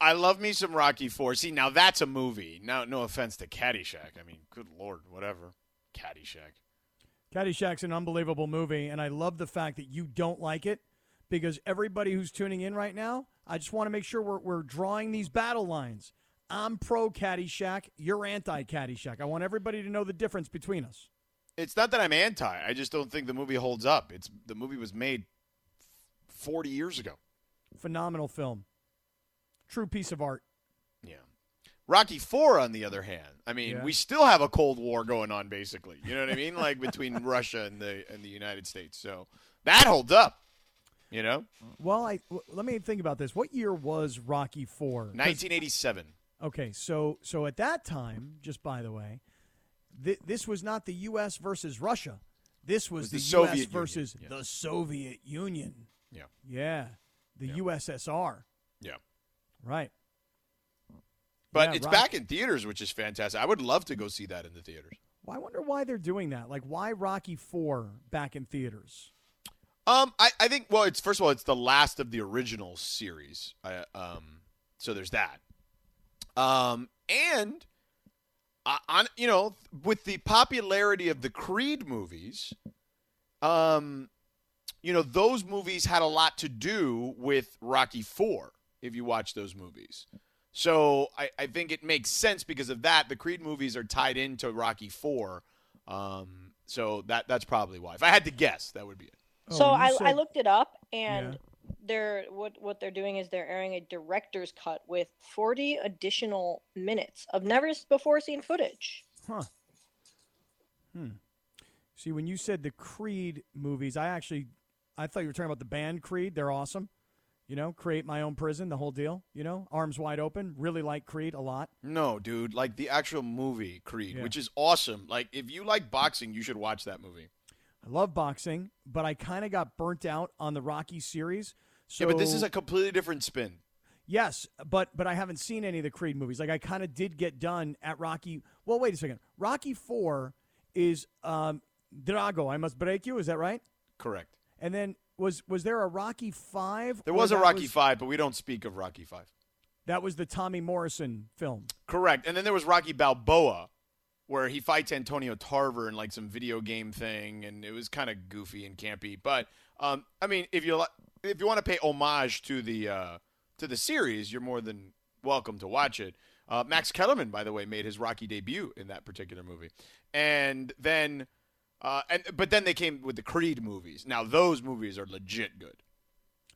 I love me some Rocky Four. See, now that's a movie. No, no offense to Caddyshack. I mean, good lord, whatever. Caddyshack. Caddyshack's an unbelievable movie, and I love the fact that you don't like it because everybody who's tuning in right now, I just want to make sure we're, we're drawing these battle lines. I'm pro Caddyshack. You're anti Caddyshack. I want everybody to know the difference between us. It's not that I'm anti. I just don't think the movie holds up. It's the movie was made 40 years ago. Phenomenal film. True piece of art. Yeah. Rocky Four, on the other hand, I mean, Yeah. we still have a Cold War going on, basically. You know what I mean? Like between Russia and the and the United States. So that holds up. You know, Well, I w- let me think about this. What year was Rocky Four? 1987. Okay, so so at that time, just by the way, th- this was not the U.S. versus Russia. This was, was the the, Soviet U.S. Versus yeah. the Soviet Union. Yeah. Yeah, the USSR. Yeah. Right. But Yeah, it's Rock- back in theaters, which is fantastic. I would love to go see that in the theaters. Well, I wonder why they're doing that. Like, why Rocky Four back in theaters? Um, I, I think well, it's first of all, it's the last of the original series. I, um, so there's that. Um, and uh, on you know, with the popularity of the Creed movies, um, you know, those movies had a lot to do with Rocky Four. If you watch those movies. So I, I think it makes sense because of that. The Creed movies are tied into Rocky Four, um, so that that's probably why. If I had to guess, that would be it. Oh, so you I, I looked it up, and Yeah. they're what what they're doing is they're airing a director's cut with 40 additional minutes of never before seen footage. Huh. Hmm. See, when you said the Creed movies, I actually, I thought you were talking about the band Creed. They're awesome. You know, create my own prison, the whole deal. You know, arms wide open. Really like Creed a lot. No, dude, like the actual movie Creed, Yeah. which is awesome. Like if you like boxing, you should watch that movie. I love boxing, but I kind of got burnt out on the Rocky series. So yeah, but this is a completely different spin. yes, but but I haven't seen any of the Creed movies. Like I kind of did get done at Rocky. Well, wait a second. Rocky Four is um, Drago. I must break you. Is that right? Correct. And then was was there a Rocky Five? There was a Rocky Five, but we don't speak of Rocky Five. That was the Tommy Morrison film. Correct. And then there was Rocky Balboa, where he fights Antonio Tarver in like some video game thing, and it was kind of goofy and campy. But um, I mean, if you if you want to pay homage to the uh, to the series, you're more than welcome to watch it. Uh, Max Kellerman, by the way, made his Rocky debut in that particular movie, and then uh, and but then they came with the Creed movies. Now those movies are legit good.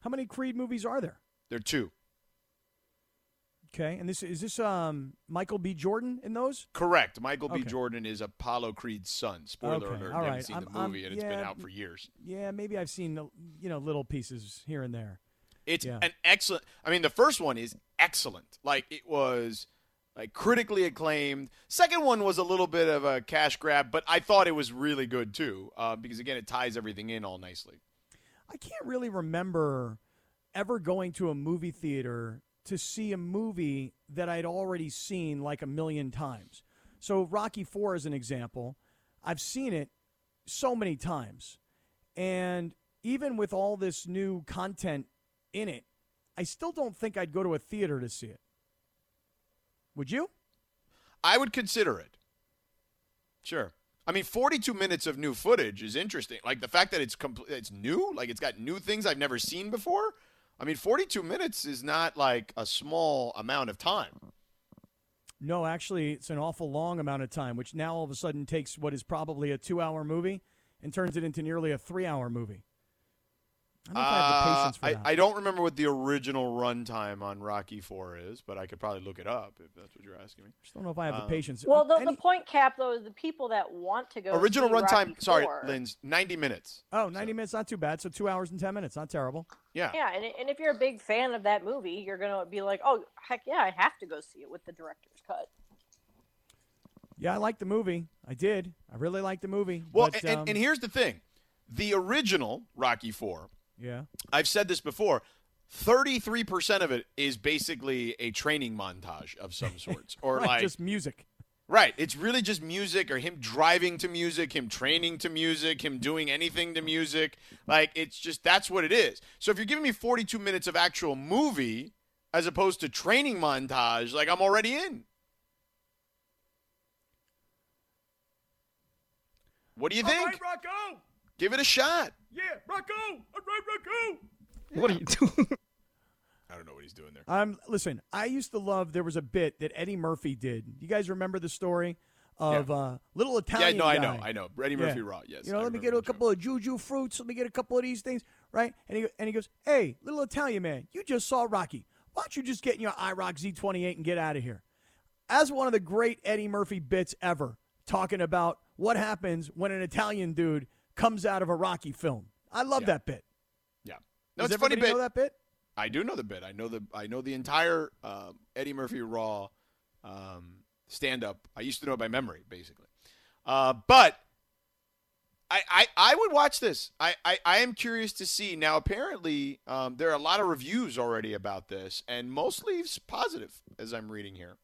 How many Creed movies are there? There are two. Okay, and this is this um Michael B. Jordan in those? Correct. Michael B. Jordan is Apollo Creed's son. Spoiler Okay, alert. all you haven't seen I'm- the I'm- movie, and it's been yeah, out for years. Yeah, maybe I've seen you know little pieces here and there. It's Yeah. an excellent. I mean, the first one is excellent. Like it was like critically acclaimed. Second one was a little bit of a cash grab, but I thought it was really good too uh, because again, it ties everything in all nicely. I can't really remember ever going to a movie theater to see a movie that I'd already seen like a million times. So Rocky 4 is an example. I've seen it so many times. And even with all this new content in it, I still don't think I'd go to a theater to see it. Would you? I would consider it. Sure. I mean, 42 minutes of new footage is interesting. Like the fact that it's compl- it's new, like it's got new things I've never seen before. I mean, 42 minutes is not like a small amount of time. No, actually, it's an awful long amount of time, which now all of a sudden takes what is probably a two hour movie and turns it into nearly a three hour movie. I don't know if I have the Uh, patience for I, that. I don't remember what the original runtime on Rocky Four is, but I could probably look it up if that's what you're asking me. just don't know if I have the um, patience. Well, the, Any- the point Kap though is the people that want to go. original runtime, sorry, IV. Lynn's 90 minutes. oh, 90 minutes, not too bad. So two hours and 10 minutes, not terrible. Yeah. Yeah, and, and if you're a big fan of that movie, you're gonna be like, oh heck yeah, I have to go see it with the director's cut. Yeah, I like the movie. I did. I really liked the movie. Well, but, and, um, and here's the thing: the original Rocky Four. Yeah. I've said this before. 33% of it is basically a training montage of some sorts or Right, like just music. Right. It's really just music or him driving to music, him training to music, him doing anything to music. Like, it's just that's what it is. So if you're giving me 42 minutes of actual movie, as opposed to training montage, like I'm already in. What do you think? Give it a shot. Yeah, Rocco. All right, Rocco. What are you doing? I don't know what he's doing there. Um, listen, I used to love. There was a bit that Eddie Murphy did. You guys remember the story of uh, little Italian? Yeah, Italian? no, I guy. know, I know. Eddie Yeah. Murphy Raw, yes. You know, I let me remember get a the joke. couple of Jujyfruits. Let me get a couple of these things, right? And he and he goes, "Hey, little Italian man, you just saw Rocky. Why don't you just get in your IROC Z28 and get out of here?" As one of the great Eddie Murphy bits ever, talking about what happens when an Italian dude comes out of a Rocky film. I love Yeah. that bit. Yeah. No, Does it's a funny bit. know that bit? I do know the bit. I know the I know the entire um, Eddie Murphy Raw um, stand up. I used to know it by memory, basically. Uh, but I, I I would watch this. I, I, I am curious to see. Now, apparently, um, there are a lot of reviews already about this, and mostly positive, as I'm reading here.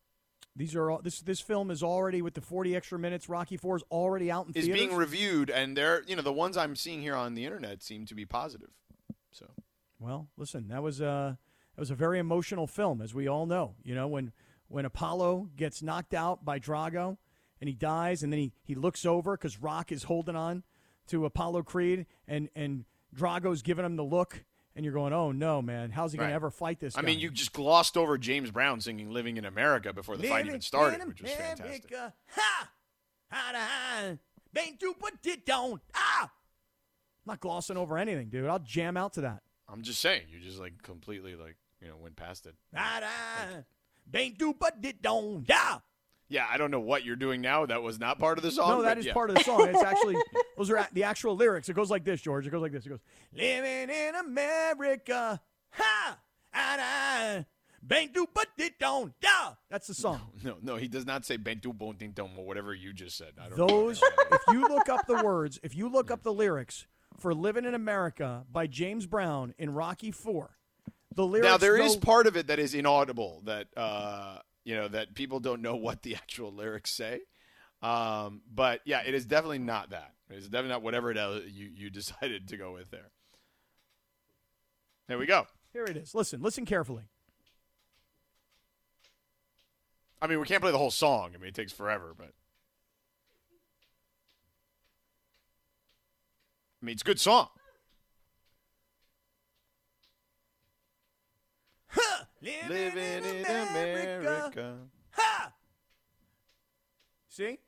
These are all this. This film is already with the 40 extra minutes. Rocky Four is already out in Is theaters. being reviewed, and they're you know the ones I'm seeing here on the internet seem to be positive. So Well, listen, that was a that was a very emotional film, as we all know. You know, when when Apollo gets knocked out by Drago and he dies, and then he, he looks over because Rock is holding on to Apollo Creed, and and Drago's giving him the look, and you're going, oh no, man, how's he going to ever fight this? I mean, you just glossed over James Brown singing "Living in America" before the fight even started, in which was fantastic. America. Ha! Ha ha! Bang do but it don't. Ah! I'm not glossing over anything, dude. I'll jam out to that. I'm just saying, you just like completely like you know went past it. Ha da! Bang do but it don't. Yeah. Yeah, I don't know what you're doing now. That was not part of the song. No, that is yeah. part of the song. It's actually those are the actual lyrics. It goes like this, George. It goes like this. It goes, "Living in America, ha, ah, bang do but it don't, yeah." That's the song. No, no, he does not say "bentu bontintom" or whatever you just said. I don't know. Those, if you look up the words, if you look up the lyrics for "Living in America" by James Brown in Rocky Four, the lyrics. now there is part of it that is inaudible. That uh, you know that people don't know what the actual lyrics say. Um, but yeah, it is definitely not that. It's definitely not whatever it is you you decided to go with there. There we go. Here it is. Listen, listen carefully. I mean, we can't play the whole song. I mean, it takes forever, but I mean, it's a good song. Huh, Living in America. Ha. See,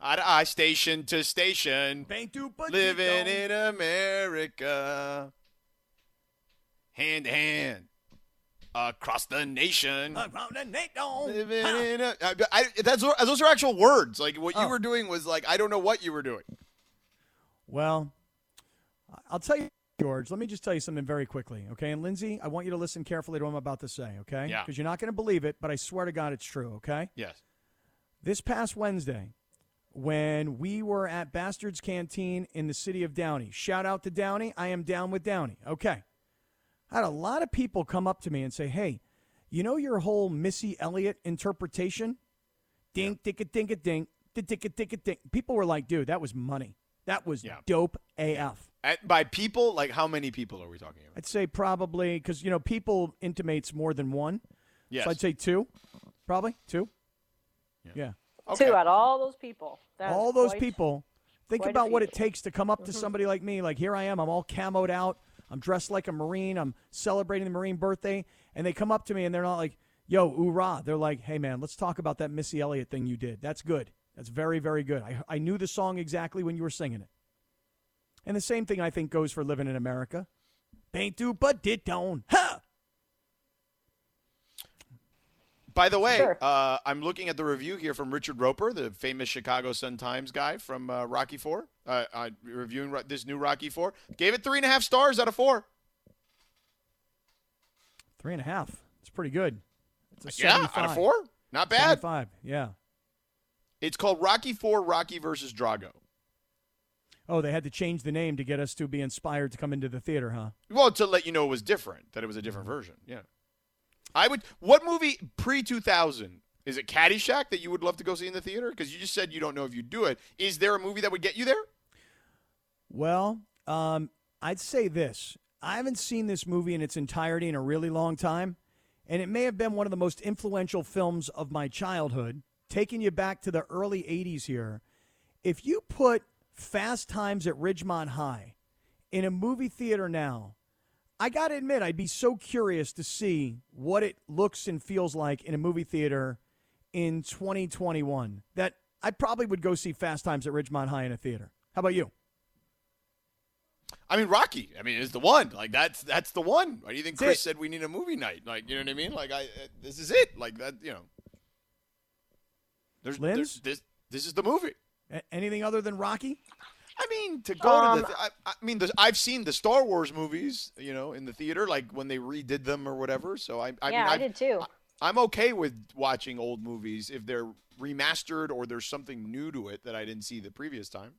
Eye to eye, station to station. bang do but it Living in America. Hand to hand. Across the nation. Around the don't. Living in a, I, I, that's, those are actual words. Like what you Oh. were doing was like, I don't know what you were doing. Well, I'll tell you, George. Let me just tell you something very quickly, okay? And Lindsey, I want you to listen carefully to what I'm about to say, okay? Yeah. Because you're not going to believe it, but I swear to God, it's true, okay? Yes. This past Wednesday, when we were at Bastards Canteen in the city of Downey, shout out to Downey. I am down with Downey. Okay. I had a lot of people come up to me and say, hey, you know your whole Missy Elliott interpretation? Dink, it, dink, it, dink, it, dink, dink, it, dink, dink, dink. People were like, dude, that was money. That was Yeah. dope AF. At, by people, like how many people are we talking about? I'd say probably because you know people intimates more than one. Yes. So I'd say two, probably two. Yeah. Yeah. Okay. Two out of all those people. That is All those quite- people. Think about what it takes to come up to mm-hmm. somebody like me. Like here I am. I'm all camoed out. I'm dressed like a marine. I'm celebrating the marine birthday, and they come up to me and they're not like, "Yo, hoorah!" They're like, "Hey, man, let's talk about that Missy Elliott thing you did. That's good. That's very, very good. I I knew the song exactly when you were singing it." And the same thing I think goes for living in America. Ain't do but did don't. Ha! By the way, Sure. uh, I'm looking at the review here from Richard Roeper, the famous Chicago Sun Times guy from uh, Rocky Four, uh, uh, reviewing ro- this new Rocky Four. Gave it three and a half stars out of four. Three and a half. It's pretty good. It's a Yeah, 75. out of four, not bad. Five. Yeah. It's called Rocky Four: Rocky versus Drago. Oh, they had to change the name to get us to be inspired to come into the theater, huh? Well, to let you know it was different, that it was a different version. Yeah, I would. What movie pre 2000 is it? Caddyshack that you would love to go see in the theater? Because you just said you don't know if you do it. Is there a movie that would get you there? Well, um, I'd say this. I haven't seen this movie in its entirety in a really long time, and it may have been one of the most influential films of my childhood, taking you back to the early 80s here. If you put Fast Times at Ridgemont High in a movie theater now, I got to admit, I'd be so curious to see what it looks and feels like in a movie theater in 2021 that I probably would go see Fast Times at Ridgemont High in a theater. How about you? I mean, Rocky. I mean, is the one. Like that's that's the one. Why do you think Chris said we need a movie night? Like, you know what I mean? Like, I uh, this is it. Like that. You know. There's, there's this. This is the movie. A- anything other than Rocky? I mean, to go um, to the. I, I mean, the, I've seen the Star Wars movies, you know, in the theater, like when they redid them or whatever. So I. I yeah, mean, I did too. I, I'm okay with watching old movies if they're remastered or there's something new to it that I didn't see the previous time.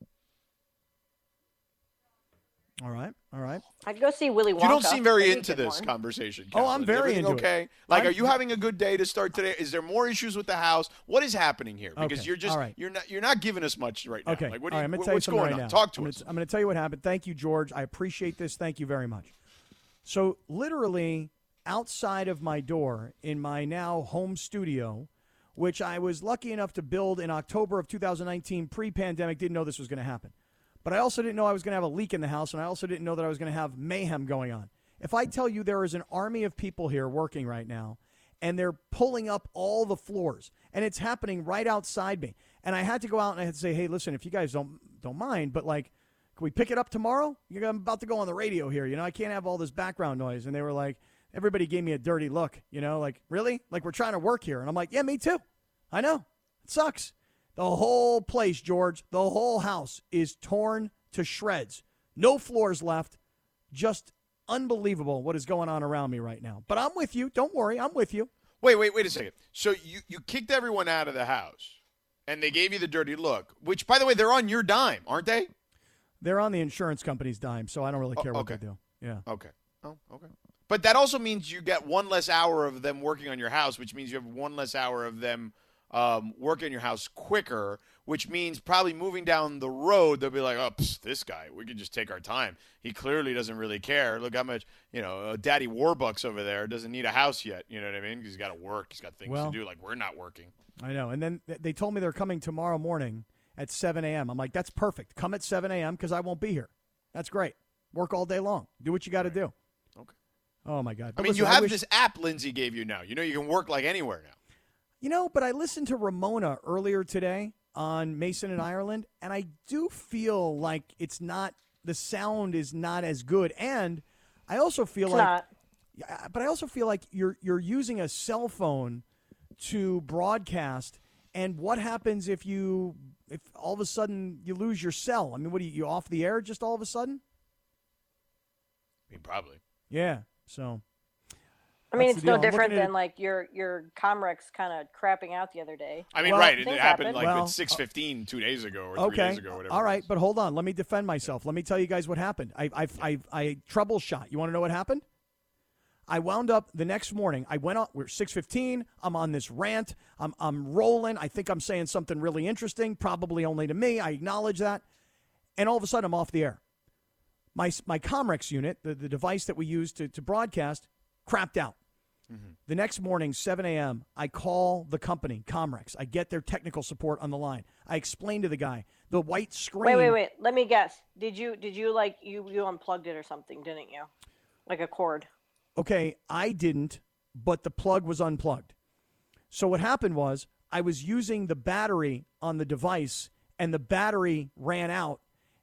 All right, all right. I'd go see Willy Wonka. You don't seem very into this one. conversation. Oh, I'm very into okay? it. Like, I'm, are you having a good day to start today? Is there more issues with the house? What is happening here? Because okay. you're just right. you're not you're not giving us much right now. Okay, like, what all you, right, I'm gonna tell you what's something going right on? now. Talk to I'm us. Gonna, I'm going to tell you what happened. Thank you, George. I appreciate this. Thank you very much. So, literally outside of my door in my now home studio, which I was lucky enough to build in October of 2019, pre-pandemic, didn't know this was going to happen. But I also didn't know I was going to have a leak in the house, and I also didn't know that I was going to have mayhem going on. If I tell you there is an army of people here working right now, and they're pulling up all the floors, and it's happening right outside me, and I had to go out and I had to say, "Hey, listen, if you guys don't don't mind, but like, can we pick it up tomorrow? I'm about to go on the radio here. You know, I can't have all this background noise." And they were like, everybody gave me a dirty look. You know, like, really? Like we're trying to work here, and I'm like, "Yeah, me too. I know. It sucks." The whole place, George, the whole house is torn to shreds. No floors left. Just unbelievable what is going on around me right now. But I'm with you. Don't worry. I'm with you. Wait, wait, wait a second. So you, you kicked everyone out of the house and they gave you the dirty look, which, by the way, they're on your dime, aren't they? They're on the insurance company's dime, so I don't really oh, care oh, okay. what they do. Yeah. Okay. Oh, okay. But that also means you get one less hour of them working on your house, which means you have one less hour of them um, work in your house quicker, which means probably moving down the road, they'll be like, oh, psst, this guy, we can just take our time. He clearly doesn't really care. Look how much, you know, uh, Daddy Warbucks over there doesn't need a house yet. You know what I mean? He's got to work. He's got things well, to do. Like, we're not working. I know. And then they told me they're coming tomorrow morning at 7 a.m. I'm like, that's perfect. Come at 7 a.m. because I won't be here. That's great. Work all day long. Do what you got to right. do. Okay. Oh, my God. But I mean, listen, you have wish- this app Lindsey gave you now. You know, you can work like anywhere now. You know, but I listened to Ramona earlier today on Mason and Ireland, and I do feel like it's not the sound is not as good, and I also feel It's like, not. Uh, but I also feel like you're you're using a cell phone to broadcast, and what happens if you if all of a sudden you lose your cell? I mean, what are you, you off the air just all of a sudden? I mean, probably. Yeah, so I mean, That's it's no deal. Different looking at than like your your Comrex kind of crapping out the other day. I mean, Well, right. It things happened happen. like Well, at uh, 6.15 two days ago or three okay. days ago, whatever. All it right, was. but hold on. Let me defend myself. Let me tell you guys what happened. I I I, I troubleshot. You want to know what happened? I wound up the next morning. I went on. We're six fifteen. I'm on this rant. I'm I'm rolling. I think I'm saying something really interesting, probably only to me. I acknowledge that, and all of a sudden I'm off the air. My my Comrex unit, the, the device that we use to to broadcast, crapped out. Mm-hmm. The next morning, 7 a.m., I call the company, Comrex. I get their technical support on the line. I explain to the guy the white screen. Wait, wait, wait. Let me guess. Did you did you like you you unplugged it or something? Didn't you? Like a cord. Okay, I didn't, but the plug was unplugged. So what happened was I was using the battery on the device, and the battery ran out.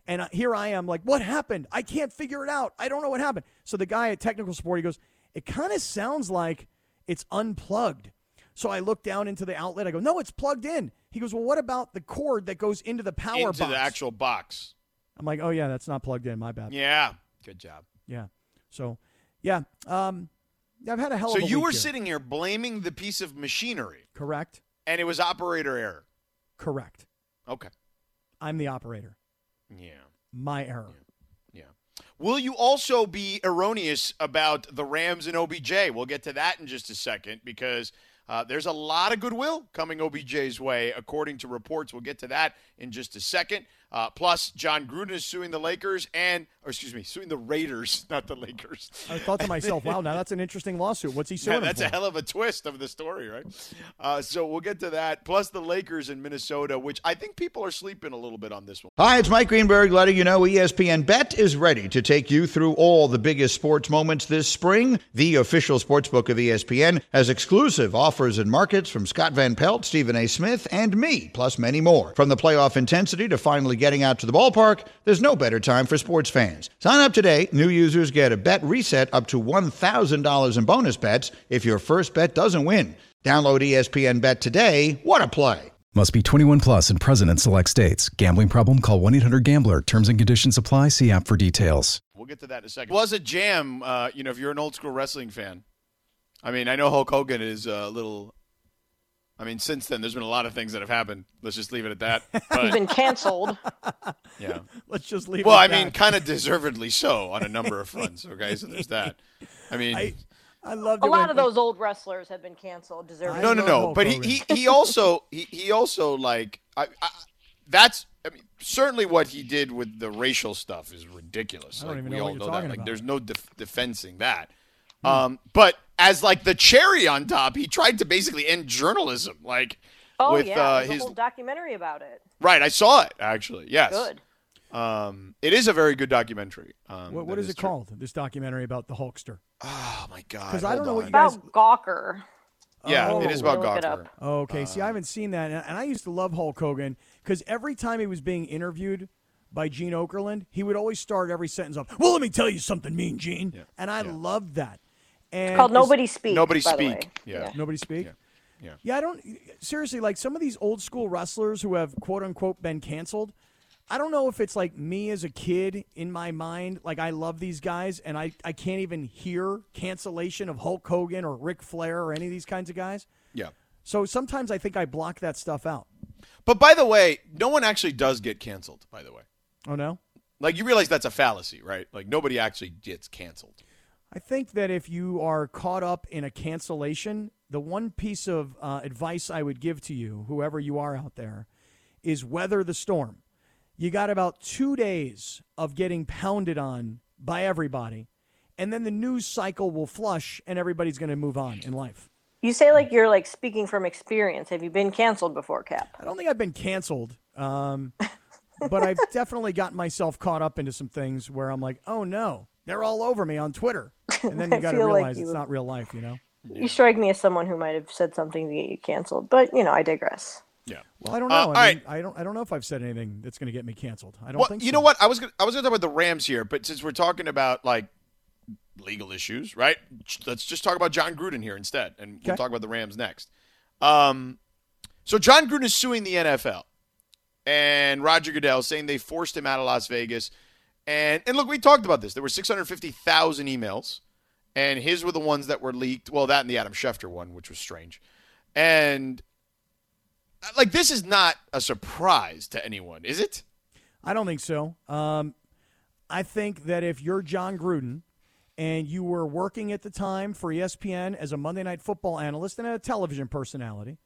And here I am, like, what happened? I can't figure it out. I don't know what happened. So the guy at technical support, he goes, it kind of sounds like it's unplugged. So I look down into the outlet. I go, no, it's plugged in. He goes, well, what about the cord that goes into the power Into box? the actual box. I'm like, oh yeah, that's not plugged in. My bad. Yeah. Good job. Yeah. So, yeah. Um, I've had a hell So of a you were here. sitting here blaming the piece of machinery, Correct. and it was operator error. Correct. Okay. I'm the operator. Yeah. My error. Yeah. Will you also be erroneous about the Rams and OBJ? We'll get to that in just a second because uh, there's a lot of goodwill coming OBJ's way, according to reports. We'll get to that in just a second. Uh, plus, Jon Gruden is suing the Lakers and, or excuse me, suing the Raiders, not the Lakers. I thought to myself, wow, now that's an interesting lawsuit. What's he suing Yeah, that's for? a hell of a twist of the story, right? Uh, so we'll get to that. Plus the Lakers in Minnesota, which I think people are sleeping a little bit on this one. Hi, it's Mike Greenberg letting you know ESPN Bet is ready to take you through all the biggest sports moments this spring. The official sports book of ESPN has exclusive offers and markets from Scott Van Pelt, Stephen A. Smith, and me, plus many more. From the playoff intensity to finally getting out to the ballpark, there's no better time for sports fans. Sign up today. New users get a bet reset up to $1,000 in bonus bets if your first bet doesn't win. Download ESPN Bet today. What a play! Must be 21 plus and present in select states. Gambling problem? Call 1 800 Gambler. Terms and conditions apply. See app for details. We'll get to that in a second. was a jam, uh, you know, if you're an old school wrestling fan. I mean, I know Hulk Hogan is a little. I mean, since then, there's been a lot of things that have happened. Let's just leave it at that. He's But, been canceled. yeah. Let's just leave it. Well, I at mean, kind of deservedly so on a number of fronts. Okay, so there's that. I mean, I, I loved A it when- lot of those old wrestlers have been canceled. Deservedly. no, no, no. But he, he, he also he, he also like I, I that's I mean certainly what he did with the racial stuff is ridiculous. I don't like even we know what all you're know that. talking Like there's no def- defensing that. Um, but as like the cherry on top, he tried to basically end journalism. Like Oh with yeah, uh, his a whole documentary about it. right, I saw it actually. Yes, Good. Um, it is a very good documentary. Um, what, what that is it true. called? This documentary about the Hulkster. Oh my god! Because I don't hold know what on. you guys- About Gawker. Yeah, Oh, it is about look it Gawker. up. Okay, see, Uh, I haven't seen that, and and I used to love Hulk Hogan because every time he was being interviewed by Gene Okerlund, he would always start every sentence off, "Well, let me tell you something, Mean Gene," and I loved that. And Called as- Nobody Speak. Nobody Speak, way. yeah. Nobody speak. Yeah. Yeah. Yeah, I don't seriously like some of these old school wrestlers who have quote unquote been canceled. I don't know if it's like me as a kid in my mind, like I love these guys and I, I can't even hear cancellation of Hulk Hogan or Ric Flair or any of these kinds of guys. Yeah. So sometimes I think I block that stuff out. But by the way, no one actually does get canceled. By the way, Oh no? like you realize that's a fallacy, right? Like nobody actually gets canceled. I think that if you are caught up in a cancellation, the one piece of uh, advice I would give to you, whoever you are out there, is weather the storm. You got about two days of getting pounded on by everybody, and then the news cycle will flush and everybody's going to move on in life. You say like you're like speaking from experience. Have you been canceled before, Kap? I don't think I've been canceled, um, but I've definitely gotten myself caught up into some things where I'm like, oh no, they're all over me on Twitter. And then you got to feel like realize it's not real life, you know? You strike me as someone who might have said something to get you canceled, but you know, I digress. Yeah. Well, I don't Uh, know. all I, right. I don't. I don't know if I've said anything that's going to get me canceled. I don't Well, think. you so. know what? I was gonna, I was going to talk about the Rams here, but since we're talking about like legal issues, right? Let's just talk about Jon Gruden here instead, and we'll Okay. talk about the Rams next. Um, so Jon Gruden is suing the NFL, and Roger Goodell saying they forced him out of Las Vegas. And and look, we talked about this. There were 650,000 emails, and his were the ones that were leaked. Well, that and the Adam Schefter one, which was strange. And like this is not a surprise to anyone, is it? I don't think so. Um, I think that if you're Jon Gruden and you were working at the time for ESPN as a Monday Night Football analyst and a television personality,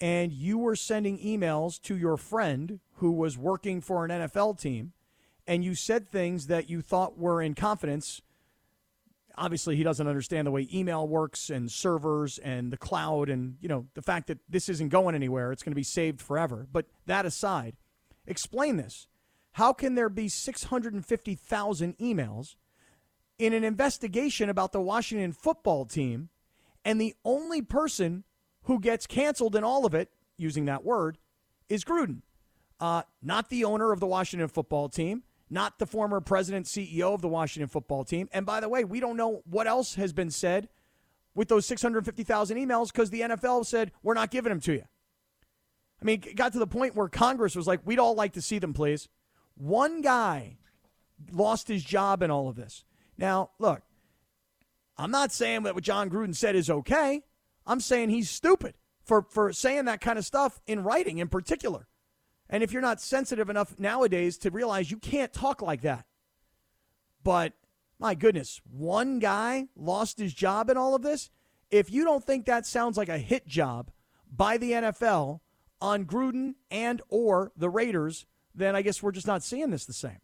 and you were sending emails to your friend who was working for an NFL team, and you said things that you thought were in confidence. Obviously, he doesn't understand the way email works and servers and the cloud and you know the fact that this isn't going anywhere. It's going to be saved forever. But that aside, explain this. How can there be 650,000 emails in an investigation about the Washington football team and the only person who gets canceled in all of it, using that word, is Gruden? Uh, not the owner of the Washington football team, not the former president, CEO of the Washington football team. And by the way, we don't know what else has been said with those 650,000 emails because the NFL said, we're not giving them to you. I mean, it got to the point where Congress was like, we'd all like to see them, please. One guy lost his job in all of this. Now, look, I'm not saying that what Jon Gruden said is okay. I'm saying he's stupid for, for saying that kind of stuff in writing in particular. And if you're not sensitive enough nowadays to realize you can't talk like that. But my goodness, one guy lost his job in all of this. If you don't think that sounds like a hit job by the NFL on Gruden and or the Raiders, then I guess we're just not seeing this the same.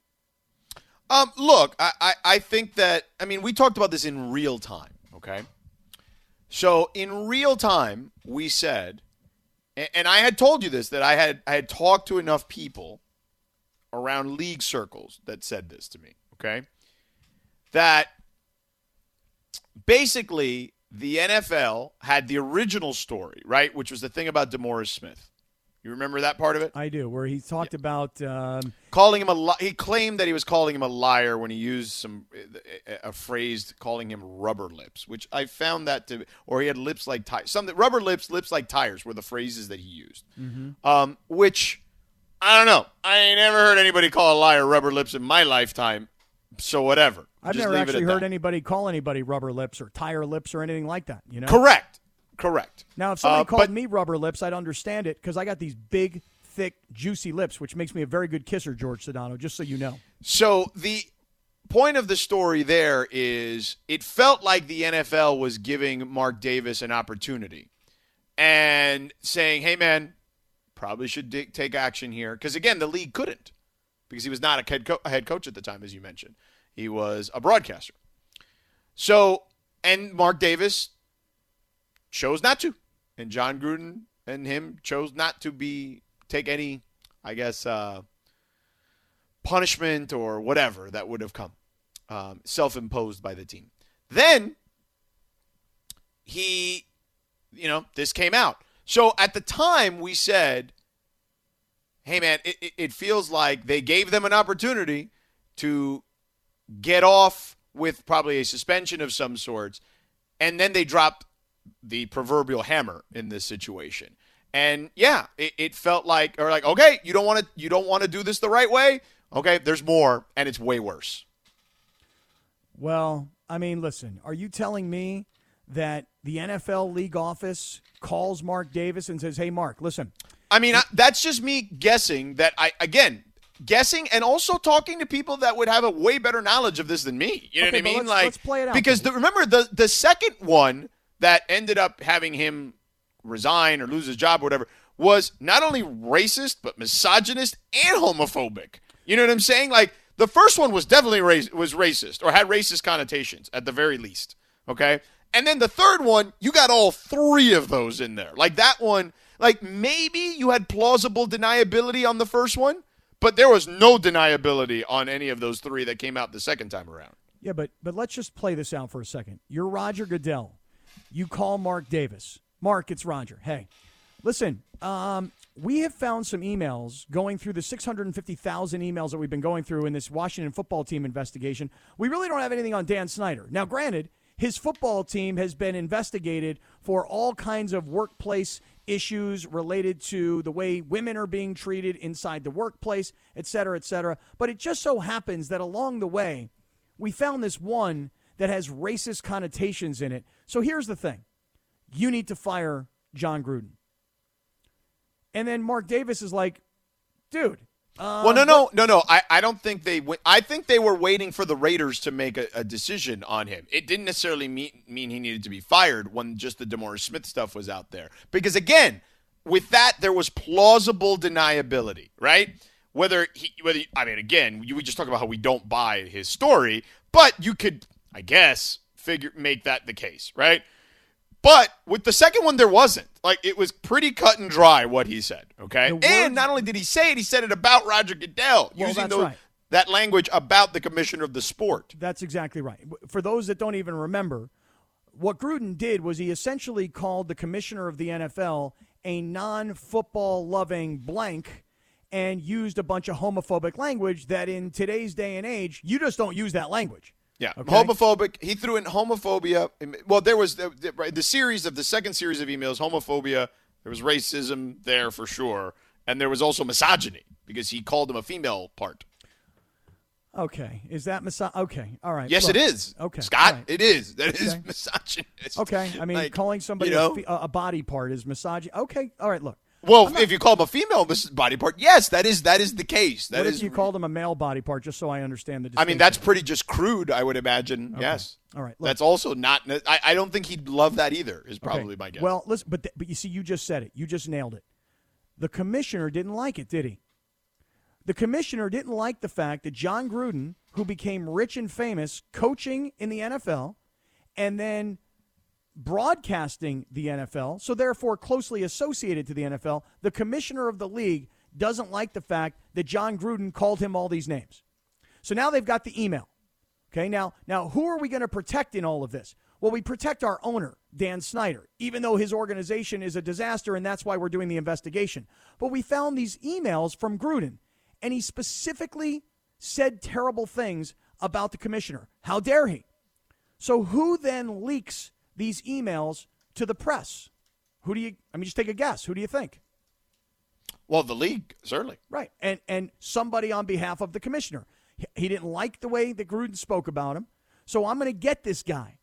Um, look, I, I, I think that I mean we talked about this in real time, okay? So in real time, we said, and, and I had told you this that I had I had talked to enough people around league circles that said this to me, okay? That basically the NFL had the original story, right, which was the thing about DeMaurice Smith. You remember that part of it? I do, where he talked about um, calling him a li- he claimed that he was calling him a liar when he used some a, a phrase calling him rubber lips which i found that to or he had lips like tires something rubber lips lips like tires were the phrases that he used um, which i don't know i ain't never heard anybody call a liar rubber lips in my lifetime so whatever I've Just never actually heard that. anybody call anybody rubber lips or tire lips or anything like that. You know. correct correct Now, if somebody Uh, called but- me rubber lips, I'd understand it because I got these big, thick, juicy lips, which makes me a very good kisser, George Sedano. Just so you know. So the point of the story there is it felt like the NFL was giving Mark Davis an opportunity and saying, "Hey man, probably should di- take action here." Because again, the league couldn't because he was not a head, co- a head coach at the time, as you mentioned. He was a broadcaster. So, and Mark Davis chose not to, and John Gruden and him chose not to be take any, I guess. Uh, punishment or whatever that would have come, um, self imposed by the team. Then he, you know, this came out. So at the time, we said, hey, man, it, it feels like they gave them an opportunity to get off with probably a suspension of some sorts, and then they dropped the proverbial hammer in this situation. And yeah, it, it felt like, or like, okay, you don't want to, you don't want to do this the right way. Okay, there's more, and it's way worse. Well, I mean, listen, are you telling me that the NFL league office calls Mark Davis and says, "Hey, Mark, listen, I mean, I, that's just me guessing that I again guessing and also talking to people that would have a way better knowledge of this than me. You know Okay, what I mean? let's- like let's play it out because the, remember the the second one that ended up having him resign or lose his job or whatever was not only racist but misogynist and homophobic. You know what I'm saying? Like the first one was definitely was racist or had racist connotations at the very least. Okay. And then the third one, you got all three of those in there. Like that one, like maybe you had plausible deniability on the first one, but there was no deniability on any of those three that came out the second time around. Yeah, but but let's just play this out for a second. You're Roger Goodell. You call Mark Davis. Mark, it's Roger. Hey, listen. Um, we have found some emails going through the 650,000 emails that we've been going through in this Washington football team investigation. We really don't have anything on Dan Snyder. Now, granted, his football team has been investigated for all kinds of workplace issues related to the way women are being treated inside the workplace, et cetera, et cetera. But it just so happens that along the way, we found this one that has racist connotations in it. So here's the thing you need to fire Jon Gruden. And then Mark Davis is like, dude. Uh, well, no, no, no, no. I, I don't think they. w- I think they were waiting for the Raiders to make a, a decision on him. It didn't necessarily mean mean he needed to be fired when just the DeMaurice Smith stuff was out there. Because again, with that there was plausible deniability, right? Whether he, whether I mean, again, we just talk about how we don't buy his story, but you could, I guess, figure make that the case, right? But with the second one, there wasn't. Like it was pretty cut and dry what he said. Okay, The and not only did he say it, he said it about Roger Goodell Well, using those, right. that language about the commissioner of the sport. That's exactly right. For those that don't even remember, what Gruden did was he essentially called the commissioner of the NFL a non football loving blank and used a bunch of homophobic language that in today's day and age, you just don't use that language. Yeah, Okay. homophobic. He threw in homophobia. Well, there was the, the, right, the series of the second series of emails. Homophobia. There was racism there for sure, and there was also misogyny because he called him a female part. Okay. Is that miso- Okay. All right. Yes, Look, it is. Okay. Scott, right. it is. That is Okay. misogynist. Okay. I mean, Like, calling somebody you know? a, a body part is misogyny. Okay. All right. Look. Well, if you call him a female body part, yes, that is that is the case. That what is. if you called him a male body part, just so I understand the I mean, that's pretty just crude. I would imagine. Yes. All right, look. That's also not. I, I don't think he'd love that either. Is Okay. probably my guess. Well, listen, but th- but you see, you just said it. You just nailed it. The commissioner didn't like it, did he? The commissioner didn't like the fact that Jon Gruden, who became rich and famous coaching in the NFL and then broadcasting the NFL, so therefore closely associated to the NFL, the commissioner of the league doesn't like the fact that Jon Gruden called him all these names. So now they've got the email. Okay, now now who are we going to protect in all of this? Well, we protect our owner, Dan Snyder, even though his organization is a disaster and that's why we're doing the investigation. But we found these emails from Gruden, and he specifically said terrible things about the commissioner. How dare he? So who then leaks these emails to the press? Who do you I mean just take a guess. Who do you think? Well, the league certainly. Right. And and somebody on behalf of the commissioner. He, didn't like the way that Gruden spoke about him. So I'm going to get this guy.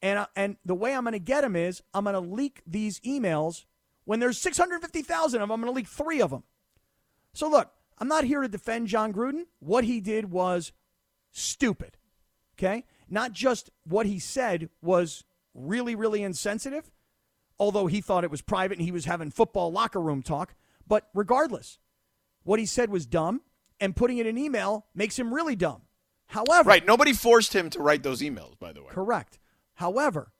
And I, and the way I'm going to get him is I'm going to leak these emails when there's 650,000 of them. I'm going to leak 3 of them. So look, I'm not here to defend Jon Gruden. What he did was stupid. Okay? Not just what he said was really really insensitive, although he thought it was private and he was having football locker room talk, but regardless, what he said was dumb and putting it in email makes him really dumb. However, Right. Nobody forced him to write those emails, by the way. Correct. However,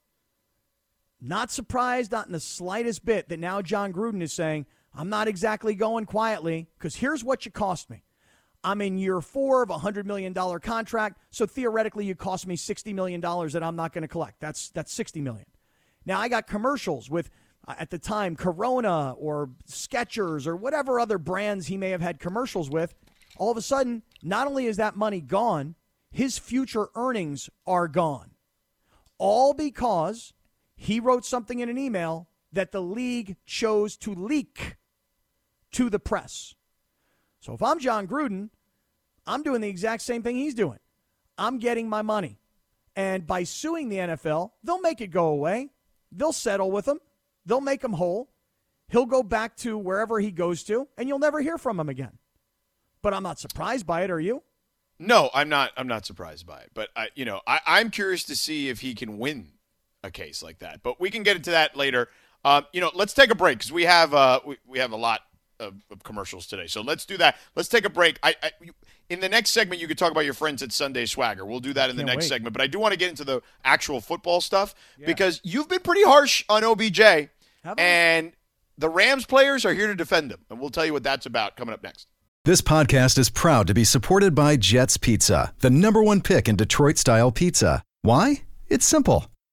not surprised, not in the slightest bit, that now Jon Gruden is saying, I'm not exactly going quietly because here's what you cost me. I'm in year four of a $100 million contract, so theoretically you cost me $60 million that I'm not going to collect. That's, that's 60 million. Now, I got commercials with, uh, at the time, Corona or Skechers or whatever other brands he may have had commercials with. All of a sudden, not only is that money gone, his future earnings are gone all because he wrote something in an email that the league chose to leak to the press. So if I'm Jon Gruden, I'm doing the exact same thing he's doing. I'm getting my money. And by suing the NFL, they'll make it go away. They'll settle with him. They'll make him whole. He'll go back to wherever he goes to, and you'll never hear from him again. But I'm not surprised by it, are you? No, I'm not. I'm not surprised by it. But I, you know, I, I'm curious to see if he can win a case like that. But we can get into that later. Um, you know, let's take a break because we have uh, we, we have a lot of, of commercials today. So let's do that. Let's take a break. I, I you- in the next segment you could talk about your friends at Sunday Swagger. We'll do that in the next wait. segment. But I do want to get into the actual football stuff because you've been pretty harsh on OBJ, Have I? and the Rams players are here to defend him, and we'll tell you what that's about coming up next. This podcast is proud to be supported by Jets Pizza, the number one pick in Detroit style pizza. Why? It's simple.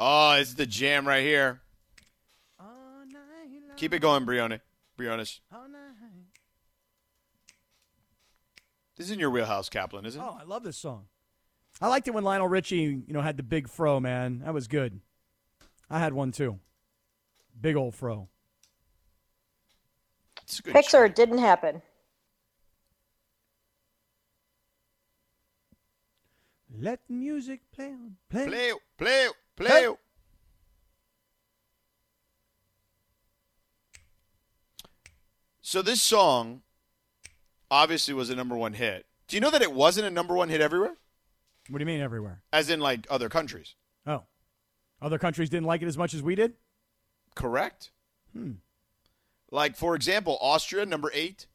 Oh, it's the jam right here. Keep it going, Brianna. Brianna. This is in your wheelhouse, Kaplan, isn't it? Oh, I love this song. I liked it when Lionel Richie, you know, had the big fro, man. That was good. I had one too. Big old fro. It's a good Pixar shit. didn't happen. Let music play on. Play. Play, play, play. So this song obviously was a number one hit. Do you know that it wasn't a number one hit everywhere? What do you mean everywhere? As in like other countries. Oh. Other countries didn't like it as much as we did? Correct? Hmm. Like, for example, Austria, number eight.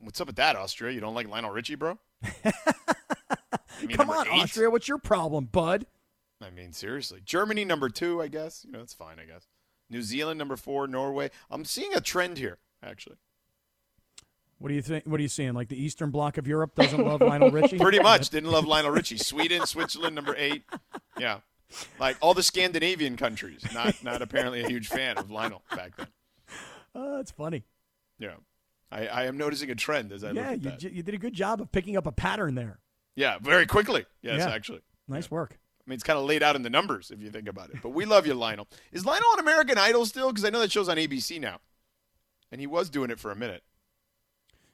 What's up with that, Austria? You don't like Lionel Richie, bro? I mean, Come on, eight? Austria. What's your problem, bud? I mean, seriously. Germany, number two, I guess. You know, it's fine, I guess. New Zealand, number four. Norway. I'm seeing a trend here, actually. What do you think? What are you seeing? Like the Eastern Bloc of Europe doesn't love Lionel Richie? Pretty much. Didn't love Lionel Richie. Sweden, Switzerland, number eight. Yeah. Like all the Scandinavian countries. Not not apparently a huge fan of Lionel back then. Oh, that's funny. Yeah. I, I am noticing a trend as I look Yeah, at you, you did a good job of picking up a pattern there. yeah, very quickly. Yes, Yeah. actually. Nice work. I mean, it's kind of laid out in the numbers if you think about it. But we love you, Lionel. Is Lionel on American Idol still? Because I know that show's on ABC now, and he was doing it for a minute.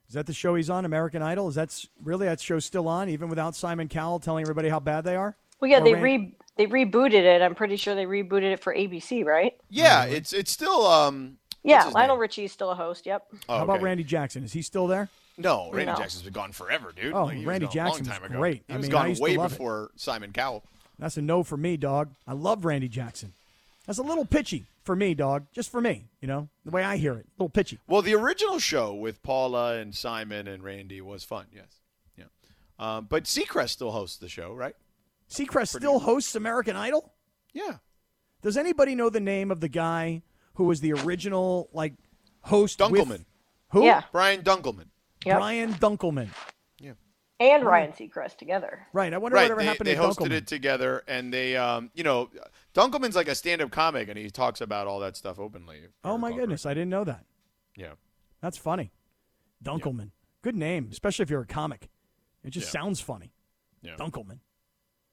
Is that the show he's on, American Idol? Is that really that show still on, even without Simon Cowell telling everybody how bad they are? Well, yeah, Or they Ran- re they rebooted it. I'm pretty sure they rebooted it for ABC, right? Yeah, it's it's still um. Yeah, Lionel name? Richie is still a host. Yep. Oh, How about okay. Randy Jackson? Is he still there? No, Randy No. Jackson's been gone forever, dude. Oh, Like, he was Randy gone a long Jackson was time ago. great. He I was mean, I gone used way love it. before Simon Cowell. That's a no for me, dog. I love Randy Jackson. That's a little pitchy for me, dog. Just for me, you know, the way I hear it, a little pitchy. Well, the original show with Paula and Simon and Randy was fun. Yes, yeah. Um, but Seacrest still hosts the show, right? Seacrest still hosts American Idol. Yeah. Does anybody know the name of the guy who was the original like host? with- Dunkleman, who? Yeah. Brian Dunkleman. Yep. Brian Dunkleman. And Ryan Seacrest together. Right. I wonder Right, whatever they, happened they to hosted Dunkleman. it together, and they, um, you know, Dunkleman's like a stand-up comic, and he talks about all that stuff openly. oh my recall goodness, I didn't know that. Yeah. That's funny. Dunkleman. Good name, especially if you're a comic. It just Yeah. sounds funny. Yeah. Dunkleman.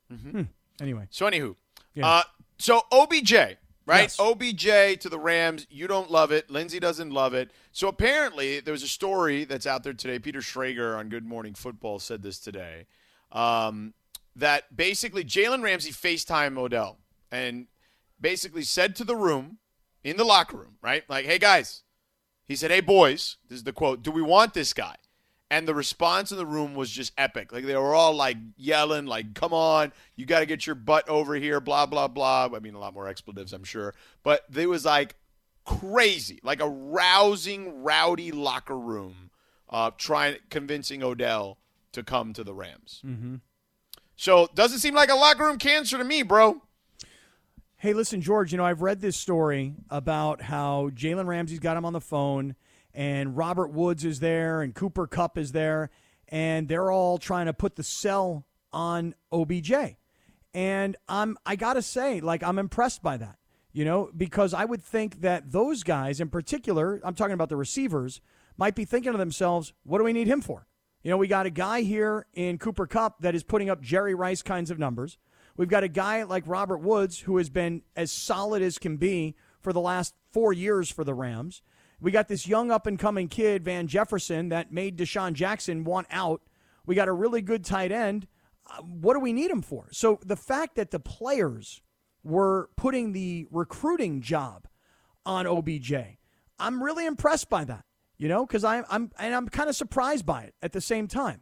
Hmm. Anyway, So anywho, Yeah. uh, so OBJ, right? Yes. OBJ to the Rams. You don't love it. Lindsey doesn't love it. So apparently, there was a story that's out there today. Peter Schrager on Good Morning Football said this today. Um, that basically Jalen Ramsey FaceTime Odell and basically said to the room in the locker room, right? Like, hey guys, he said, hey boys, this is the quote, do we want this guy? And the response in the room was just epic. Like they were all like yelling, like, come on, you got to get your butt over here, blah, blah, blah. I mean, a lot more expletives, I'm sure. But it was like crazy, like a rousing, rowdy locker room uh, trying, convincing Odell to come to the Rams. Mm-hmm. So doesn't seem like a locker room cancer to me, bro. Hey, listen, George, you know, I've read this story about how Jalen Ramsey's got him on the phone and Robert Woods is there and Cooper Kupp is there, and they're all trying to put the sell on OBJ. And I'm I gotta say, like, I'm impressed by that. You know, because I would think that those guys in particular, I'm talking about the receivers, might be thinking to themselves, what do we need him for? You know, we got a guy here in Cooper Kupp that is putting up Jerry Rice kinds of numbers. We've got a guy like Robert Woods who has been as solid as can be for the last four years for the Rams. We got this young up and coming kid, Van Jefferson, that made DeSean Jackson want out. We got a really good tight end. Uh, what do we need him for? So the fact that the players were putting the recruiting job on OBJ, I'm really impressed by that. You know, because I'm I'm and I'm kind of surprised by it at the same time.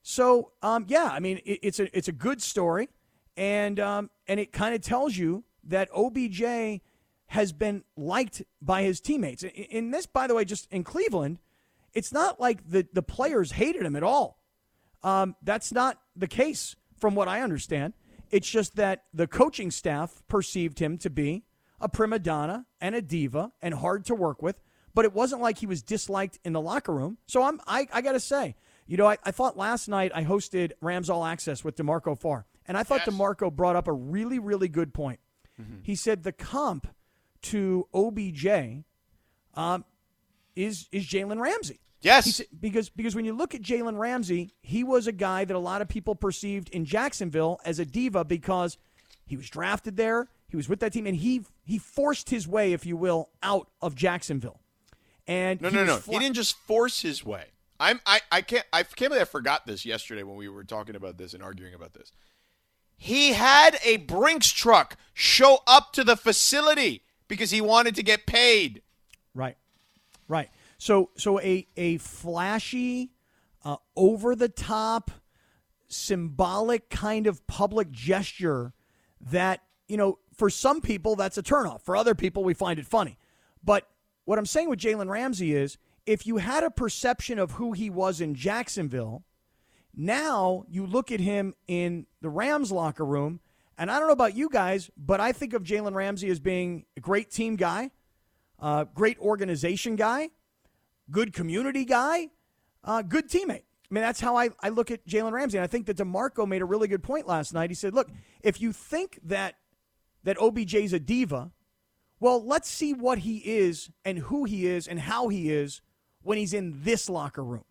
So um, yeah, I mean it, it's a it's a good story, and um, and it kind of tells you that OBJ has been liked by his teammates. In, this, by the way, just in Cleveland, it's not like the the players hated him at all. Um, that's not the case, from what I understand. It's just that the coaching staff perceived him to be a prima donna and a diva and hard to work with. But it wasn't like he was disliked in the locker room. So I'm, I, I got to say, you know, I, I thought last night I hosted Rams All Access with DeMarco Farr, and I thought Yes. DeMarco brought up a really, really good point. He said the comp to OBJ um, is is Jalen Ramsey. Yes. He said, because because when you look at Jalen Ramsey, he was a guy that a lot of people perceived in Jacksonville as a diva because he was drafted there, he was with that team, and he he forced his way, if you will, out of Jacksonville. And No, he no, no. fla- he didn't just force his way. I'm I, I can't I can't believe I forgot this yesterday when we were talking about this and arguing about this. He had a Brinks truck show up to the facility because he wanted to get paid. Right, right. So so a a flashy, uh, over the top, symbolic kind of public gesture that you know for some people that's a turnoff. For other people, we find it funny. But what I'm saying with Jalen Ramsey is, if you had a perception of who he was in Jacksonville, now you look at him in the Rams locker room, and I don't know about you guys, but I think of Jalen Ramsey as being a great team guy, uh, great organization guy, good community guy. uh, good teammate. I mean, that's how I, I look at Jalen Ramsey. And I think that DeMarco made a really good point last night. He said, look, if you think that that OBJ's a diva, well, let's see what he is and who he is and how he is when he's in this locker room.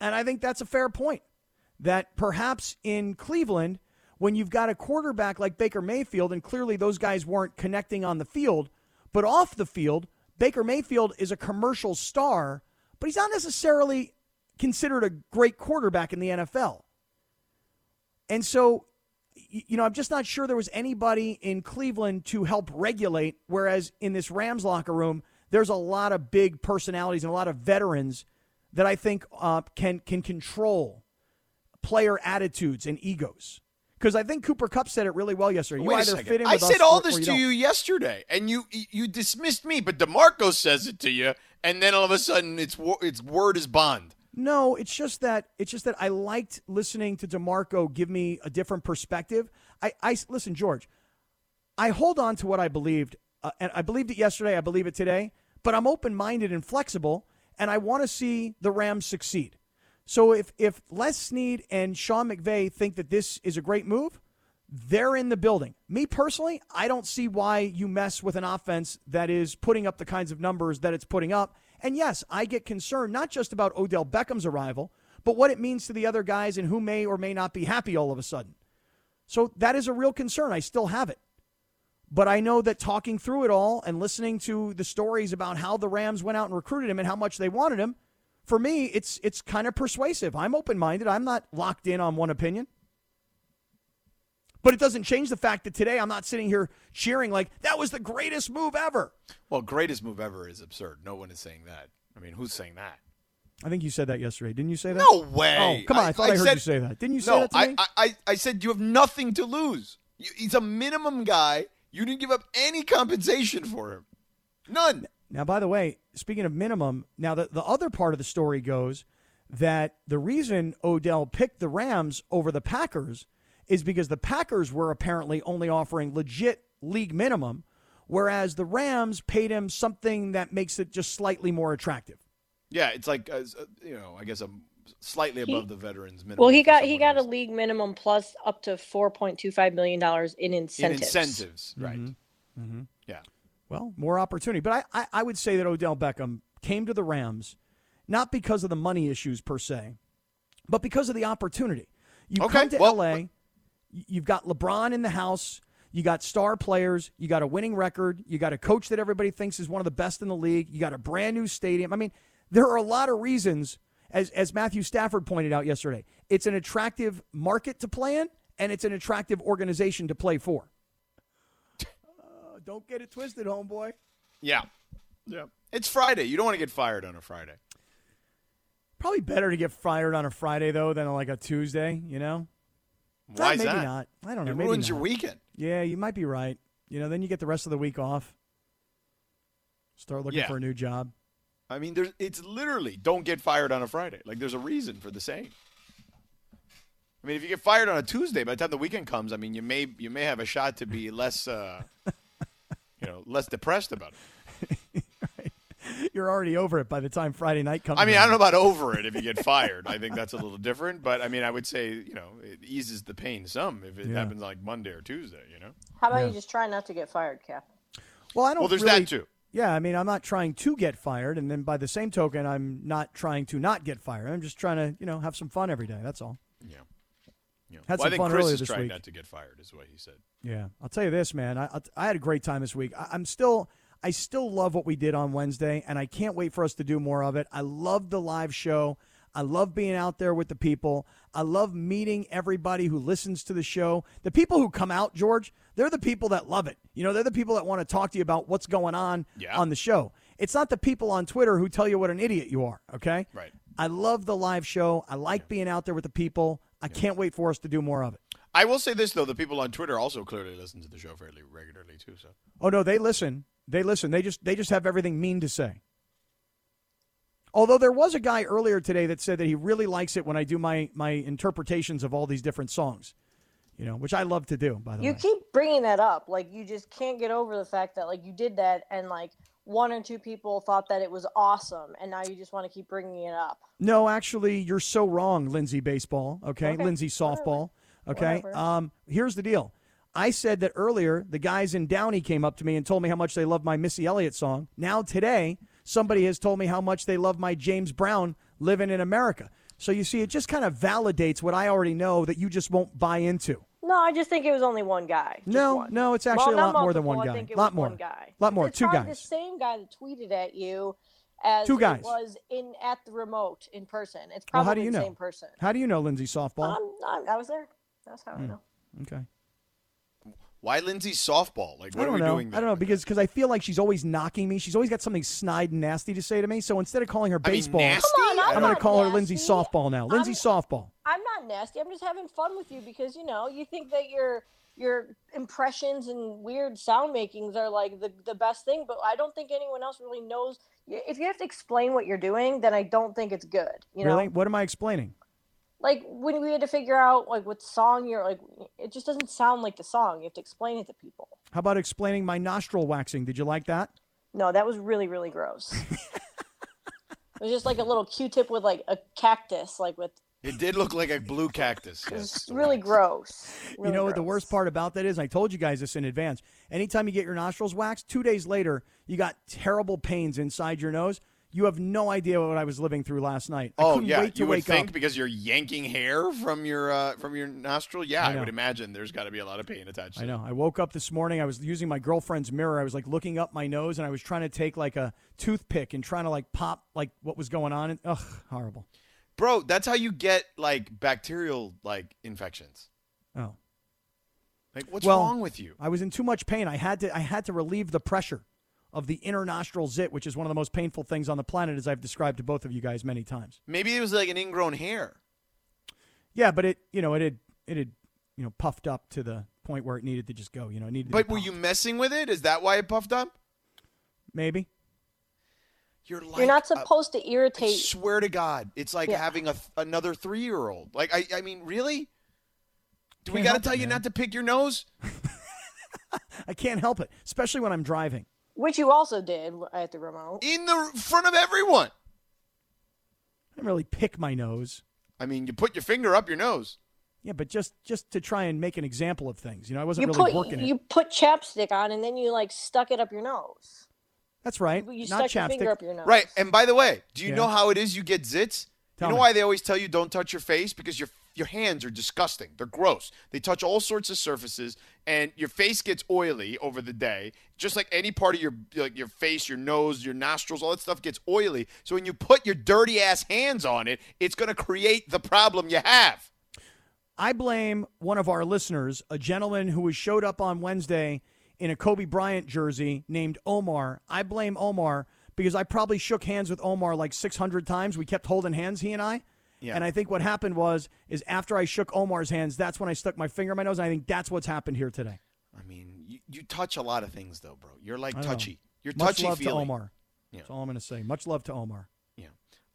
And I think that's a fair point. That perhaps in Cleveland, when you've got a quarterback like Baker Mayfield, and clearly those guys weren't connecting on the field, but off the field, Baker Mayfield is a commercial star, but he's not necessarily considered a great quarterback in the NFL. And so, you know, I'm just not sure there was anybody in Cleveland to help regulate, whereas in this Rams locker room, there's a lot of big personalities and a lot of veterans that I think uh, can can control player attitudes and egos. Because I think Cooper Kupp said it really well yesterday. You Wait either fit in I said all or- this or you to don't. you yesterday, and you you dismissed me. But Demarco says it to you, and then all of a sudden, it's it's word is bond. No, it's just that it's just that I liked listening to Demarco give me a different perspective. I, I listen, George. I hold on to what I believed, uh, and I believed it yesterday. I believe it today. But I'm open minded and flexible, and I want to see the Rams succeed. So if if Les Snead and Sean McVay think that this is a great move, they're in the building. Me personally, I don't see why you mess with an offense that is putting up the kinds of numbers that it's putting up. And yes, I get concerned not just about Odell Beckham's arrival, but what it means to the other guys and who may or may not be happy all of a sudden. So that is a real concern. I still have it. But I know that talking through it all and listening to the stories about how the Rams went out and recruited him and how much they wanted him, for me, it's it's kind of persuasive. I'm open minded. I'm not locked in on one opinion. But it doesn't change the fact that today I'm not sitting here cheering like that was the greatest move ever. Well, greatest move ever is absurd. No one is saying that. I mean, who's saying that? I think you said that yesterday. Didn't you say that? No way. Oh, come on. I, thought I, heard said- you say that. Didn't you say no, that to I, me? I, I, I said you have nothing to lose. You, he's a minimum guy. You didn't give up any compensation for him. None. Now, by the way, speaking of minimum, now the, the other part of the story goes that the reason Odell picked the Rams over the Packers is because the Packers were apparently only offering legit league minimum, whereas the Rams paid him something that makes it just slightly more attractive. Yeah, it's like uh, you know, I guess I'm slightly He- above the veterans minimum. Well, he got he someone got a league minimum plus up to four point two five million dollars in in incentives. incentives, right? Mm-hmm. Yeah. Well, more opportunity. But I, I, I would say that Odell Beckham came to the Rams not because of the money issues per se, but because of the opportunity. You okay, come to well, LA, uh, you've got LeBron in the house, you got star players, you got a winning record, you got a coach that everybody thinks is one of the best in the league, you got a brand new stadium. I mean, there are a lot of reasons, as, as Matthew Stafford pointed out yesterday, it's an attractive market to play in, and it's an attractive organization to play for. Don't get it twisted, homeboy. Yeah. Yeah. It's Friday. You don't want to get fired on a Friday. Probably better to get fired on a Friday though than like a Tuesday. You know? Why is maybe that? not. I don't know. It maybe ruins your weekend. Yeah, you might be right. You know, then you get the rest of the week off. Start looking Yeah. for a new job. I mean, there's it's literally don't get fired on a Friday. Like there's a reason for the saying. I mean, if you get fired on a Tuesday, by the time the weekend comes, I mean, you may you may have a shot to be less, uh, you know, less depressed about it. You're already over it by the time Friday night comes. I mean, I don't know about over it if you get fired. I think that's a little different, but I mean, I would say you know it eases the pain some if it Yeah. happens like Monday or Tuesday. You know. How about Yeah. you just try not to get fired, Kap? Well, I don't. Well, there's really- that too. Yeah, I mean, I'm not trying to get fired, and then by the same token, I'm not trying to not get fired. I'm just trying to, you know, have some fun every day. That's all. Yeah. Yeah. Had well, some I think fun Chris earlier is this trying week. not to get fired, is what he said. Yeah, I'll tell you this, man. I I- I had a great time this week. I, I'm still I still love what we did on Wednesday, and I can't wait for us to do more of it. I love the live show. I love being out there with the people. I love meeting everybody who listens to the show. The people who come out, George, they're the people that love it. You know, they're the people that want to talk to you about what's going on Yeah. on the show. It's not the people on Twitter who tell you what an idiot you are, okay? Right. I love the live show. I like being out there with the people. I can't wait for us to do more of it. I will say this though: the people on Twitter also clearly listen to the show fairly regularly too. So Oh no, they listen. They listen. They just they just have everything mean to say. Although there was a guy earlier today that said that he really likes it when I do my my interpretations of all these different songs. You know, which I love to do, by the You way. You keep bringing that up, like you just can't get over the fact that like you did that, and like one or two people thought that it was awesome, and now you just want to keep bringing it up. No, actually, you're so wrong, Lindsey Baseball. Okay, Okay, Lindsey Softball. Okay. Whatever. Um, here's the deal. I said that earlier. The guys in Downey came up to me and told me how much they love my Missy Elliott song. Now today, somebody has told me how much they love my James Brown "Living in America." So you see, it just kind of validates what I already know that you just won't buy into. No, I just think it was only one guy. No, one. no, it's actually well, a lot more than one guy. A Lot more. One guy. A Lot more. It's Two guys. The same guy that tweeted at you as Two guys. was in at the remote in person. It's Well, probably how do you the know? same person. How do you know Lindsey Softball? Um, I, was there. That's how I Hmm. know. okay. Why Lindsey softball? Like, what are we know. doing? I don't know because because I feel like she's always knocking me. She's always got something snide and nasty to say to me. So instead of calling her I mean, baseball, nasty? On, I'm I'm going to call her Lindsey. Softball now. Lindsey I'm- Softball. I'm not nasty. I'm just having fun with you because you know you think that your your impressions and weird sound makings are like the the best thing, but I don't think anyone else really knows. If you have to explain what you're doing, then I don't think it's good. You know, really? What am I explaining? Like when we had to figure out like what song you're like, it just doesn't sound like the song. You have to explain it to people. How about explaining my nostril waxing? Did you like that? No, that was really really gross. it was just like a little Q-tip with like a cactus, like with It did look like a blue cactus. it yes, was really wax. gross. you really know what the worst part about that is? I told you guys this in advance. Anytime you get your nostrils waxed, two days later, you got terrible pains inside your nose. You have no idea what I was living through last night. I Oh yeah, you would think up. because you're yanking hair from your uh, from your nostril. Yeah, I I, would imagine there's got to be a lot of pain attached. To I it. know. I woke up this morning. I was using my girlfriend's mirror. I was like looking up my nose, and I was trying to take like a toothpick and trying to like pop like what was going on. And, ugh, horrible. bro. That's how you get like bacterial like infections. Oh, Like, what's Well, wrong with you? I was in too much pain. I had to. I had to relieve the pressure of the inner nostril zit, which is one of the most painful things on the planet, as I've described to both of you guys many times. Maybe it was like an ingrown hair. Yeah, but it, you know, it had, it had, you know, puffed up to the point where it needed to just go. You know, it needed. to But be were you messing with it? Is that why it puffed up? maybe? You're like You're not a- supposed to irritate I swear to God, it's like Yeah. having a th- another three year old. Like, I, I mean, really? Do we Can't got to tell it, you man. not to pick your nose? I can't help it, especially when I'm driving. Which you also did at the remote. In the front of everyone. I didn't really pick my nose. I mean, you put your finger up your nose. Yeah, but just just to try and make an example of things. You know, I wasn't You really put working you it. put chapstick on and then you like stuck it up your nose. That's right. You Not stuck your finger chapstick. up your nose. Right. And by the way, do you Yeah. know how it is you get zits? Tell you know me. why they always tell you don't touch your face? Because your your hands are disgusting. They're gross. They touch all sorts of surfaces, and your face gets oily over the day. Just like any part of your like your face, your nose, your nostrils, all that stuff gets oily. So when you put your dirty ass hands on it, it's going to create the problem you have. I blame one of our listeners, a gentleman who was showed up on Wednesday in a Kobe Bryant jersey named Omar. I blame Omar because I probably shook hands with Omar like 600 times. We kept holding hands, he and I. Yeah. And I think what happened was is after I shook Omar's hands, that's when I stuck my finger in my nose. And I think that's what's happened here today. I mean, you, you touch a lot of things though, bro. You're like touchy. You're Much touchy love to. Omar. Yeah. That's all I'm going to say. Much love to Omar. Yeah.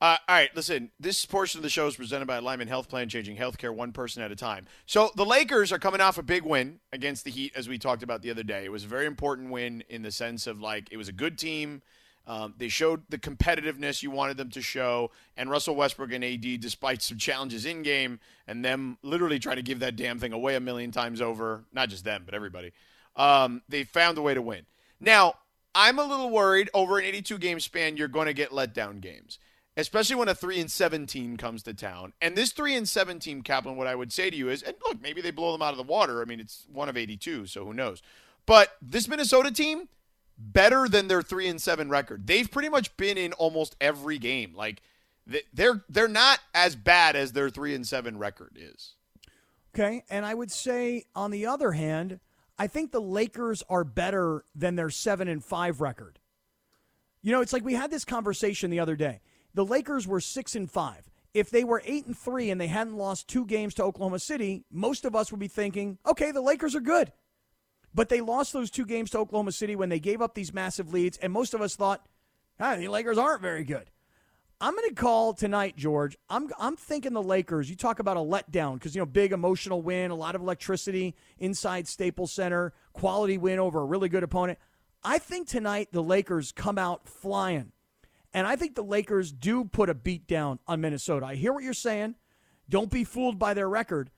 Uh, all right, listen. This portion of the show is presented by Lyman Health Plan, changing healthcare one person at a time. So the Lakers are coming off a big win against the Heat, as we talked about the other day. It was a very important win in the sense of like it was a good team. Um, they showed the competitiveness you wanted them to show, and Russell Westbrook and AD, despite some challenges in game and them literally trying to give that damn thing away a million times over, not just them but everybody, um, they found a way to win. Now I'm a little worried over an 82 game span. You're going to get let down games especially when a 3 and 17 comes to town. And this 3 and 17 Kaplan what I would say to you is and look, maybe they blow them out of the water. I mean, it's one of 82, so who knows. But this Minnesota team better than their 3 and 7 record. They've pretty much been in almost every game. Like they're they're not as bad as their 3 and 7 record is. Okay. And I would say, on the other hand, I think the Lakers are better than their seven and five record. You know, it's like we had this conversation the other day. The Lakers were six and five. If they were eight and three and they hadn't lost two games to Oklahoma City, most of us would be thinking, okay, the Lakers are good. But they lost those two games to Oklahoma City when they gave up these massive leads, and most of us thought, ah, the Lakers aren't very good. I'm going to call tonight, George. I'm I'm thinking the Lakers. You talk about a letdown because you know big emotional win, a lot of electricity inside Staples Center, quality win over a really good opponent. I think tonight the Lakers come out flying. And I think the Lakers do put a beat down on Minnesota. I hear what you're saying. Don't be fooled by their record.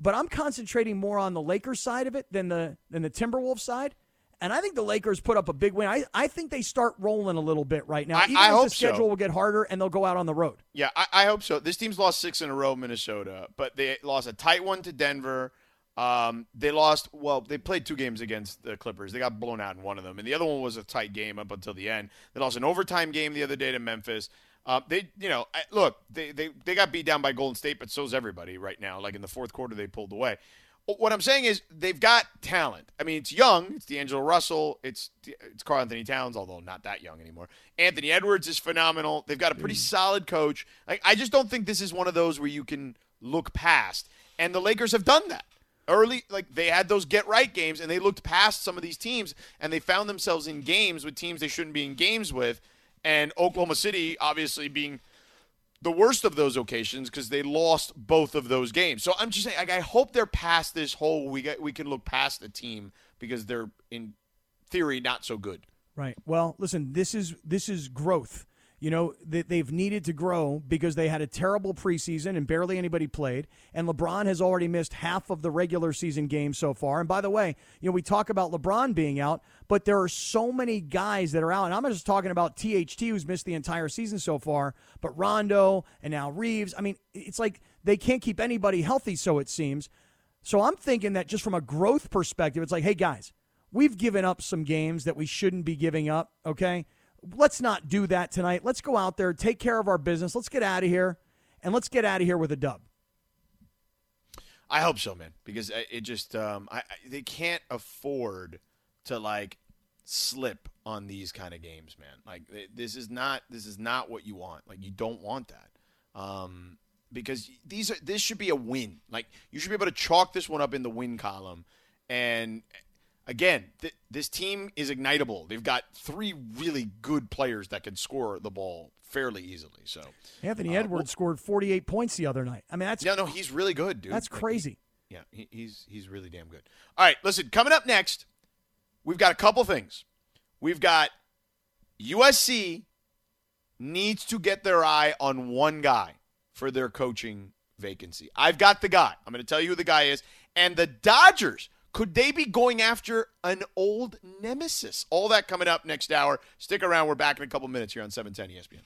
But I'm concentrating more on the Lakers side of it than the than the Timberwolves side. And I think the Lakers put up a big win. I, I think they start rolling a little bit right now. I- Even I if hope the schedule so. will get harder and they'll go out on the road. Yeah, I, I hope so. This team's lost six in a row, Minnesota, but they lost a tight one to Denver. Um, they lost. Well, they played two games against the Clippers. They got blown out in one of them, and the other one was a tight game up until the end. They lost an overtime game the other day to Memphis. Uh, they, you know, I- look, they, they they got beat down by Golden State, but so's everybody right now. Like in the fourth quarter, they pulled away. What I'm saying is they've got talent. I mean, it's young. It's D'Angelo Russell. It's it's Karl-Anthony Towns, although not that young anymore. Anthony Edwards is phenomenal. They've got a pretty solid coach. Like I just don't think this is one of those where you can look past. And the Lakers have done that early. Like they had those get right games, and they looked past some of these teams, and they found themselves in games with teams they shouldn't be in games with. And Oklahoma City, obviously being the worst of those occasions because they lost both of those games. So I'm just saying, like, I hope they're past this whole we get we can look past the team because they're in theory not so good. Right. Well, listen, this is this is growth. You know, they, they've needed to grow because they had a terrible preseason and barely anybody played. And LeBron has already missed half of the regular season games so far. And by the way, you know, we talk about LeBron being out, but there are so many guys that are out. And I'm just talking about THT, who's missed the entire season so far, but Rondo and now Reaves. I mean, it's like they can't keep anybody healthy, so it seems. So I'm thinking that just from a growth perspective, it's like, hey, guys, we've given up some games that we shouldn't be giving up, okay? Let's not do that tonight. Let's go out there, take care of our business. Let's get out of here, and let's get out of here with a dub. I hope so, man, because it just um, I, they can't afford to like slip on these kind of games, man. Like this is not this is not what you want. Like you don't want that. Um, because these are this should be a win. Like you should be able to chalk this one up in the win column. And again, th- this team is ignitable. They've got three really good players that can score the ball fairly easily. So Anthony Uh, Edwards scored 48 points the other night. I mean, that's yeah, no, he's really good, dude. that's Like, crazy. yeah, he, he's he's really damn good. All right, listen, coming up next, we've got a couple things. We've got USC needs to get their eye on one guy for their coaching vacancy. I've got the guy. I'm going to tell you who the guy is. And the Dodgers, could they be going after an old nemesis? All that coming up next hour. Stick around. We're back in a couple minutes here on E 710 ESPN.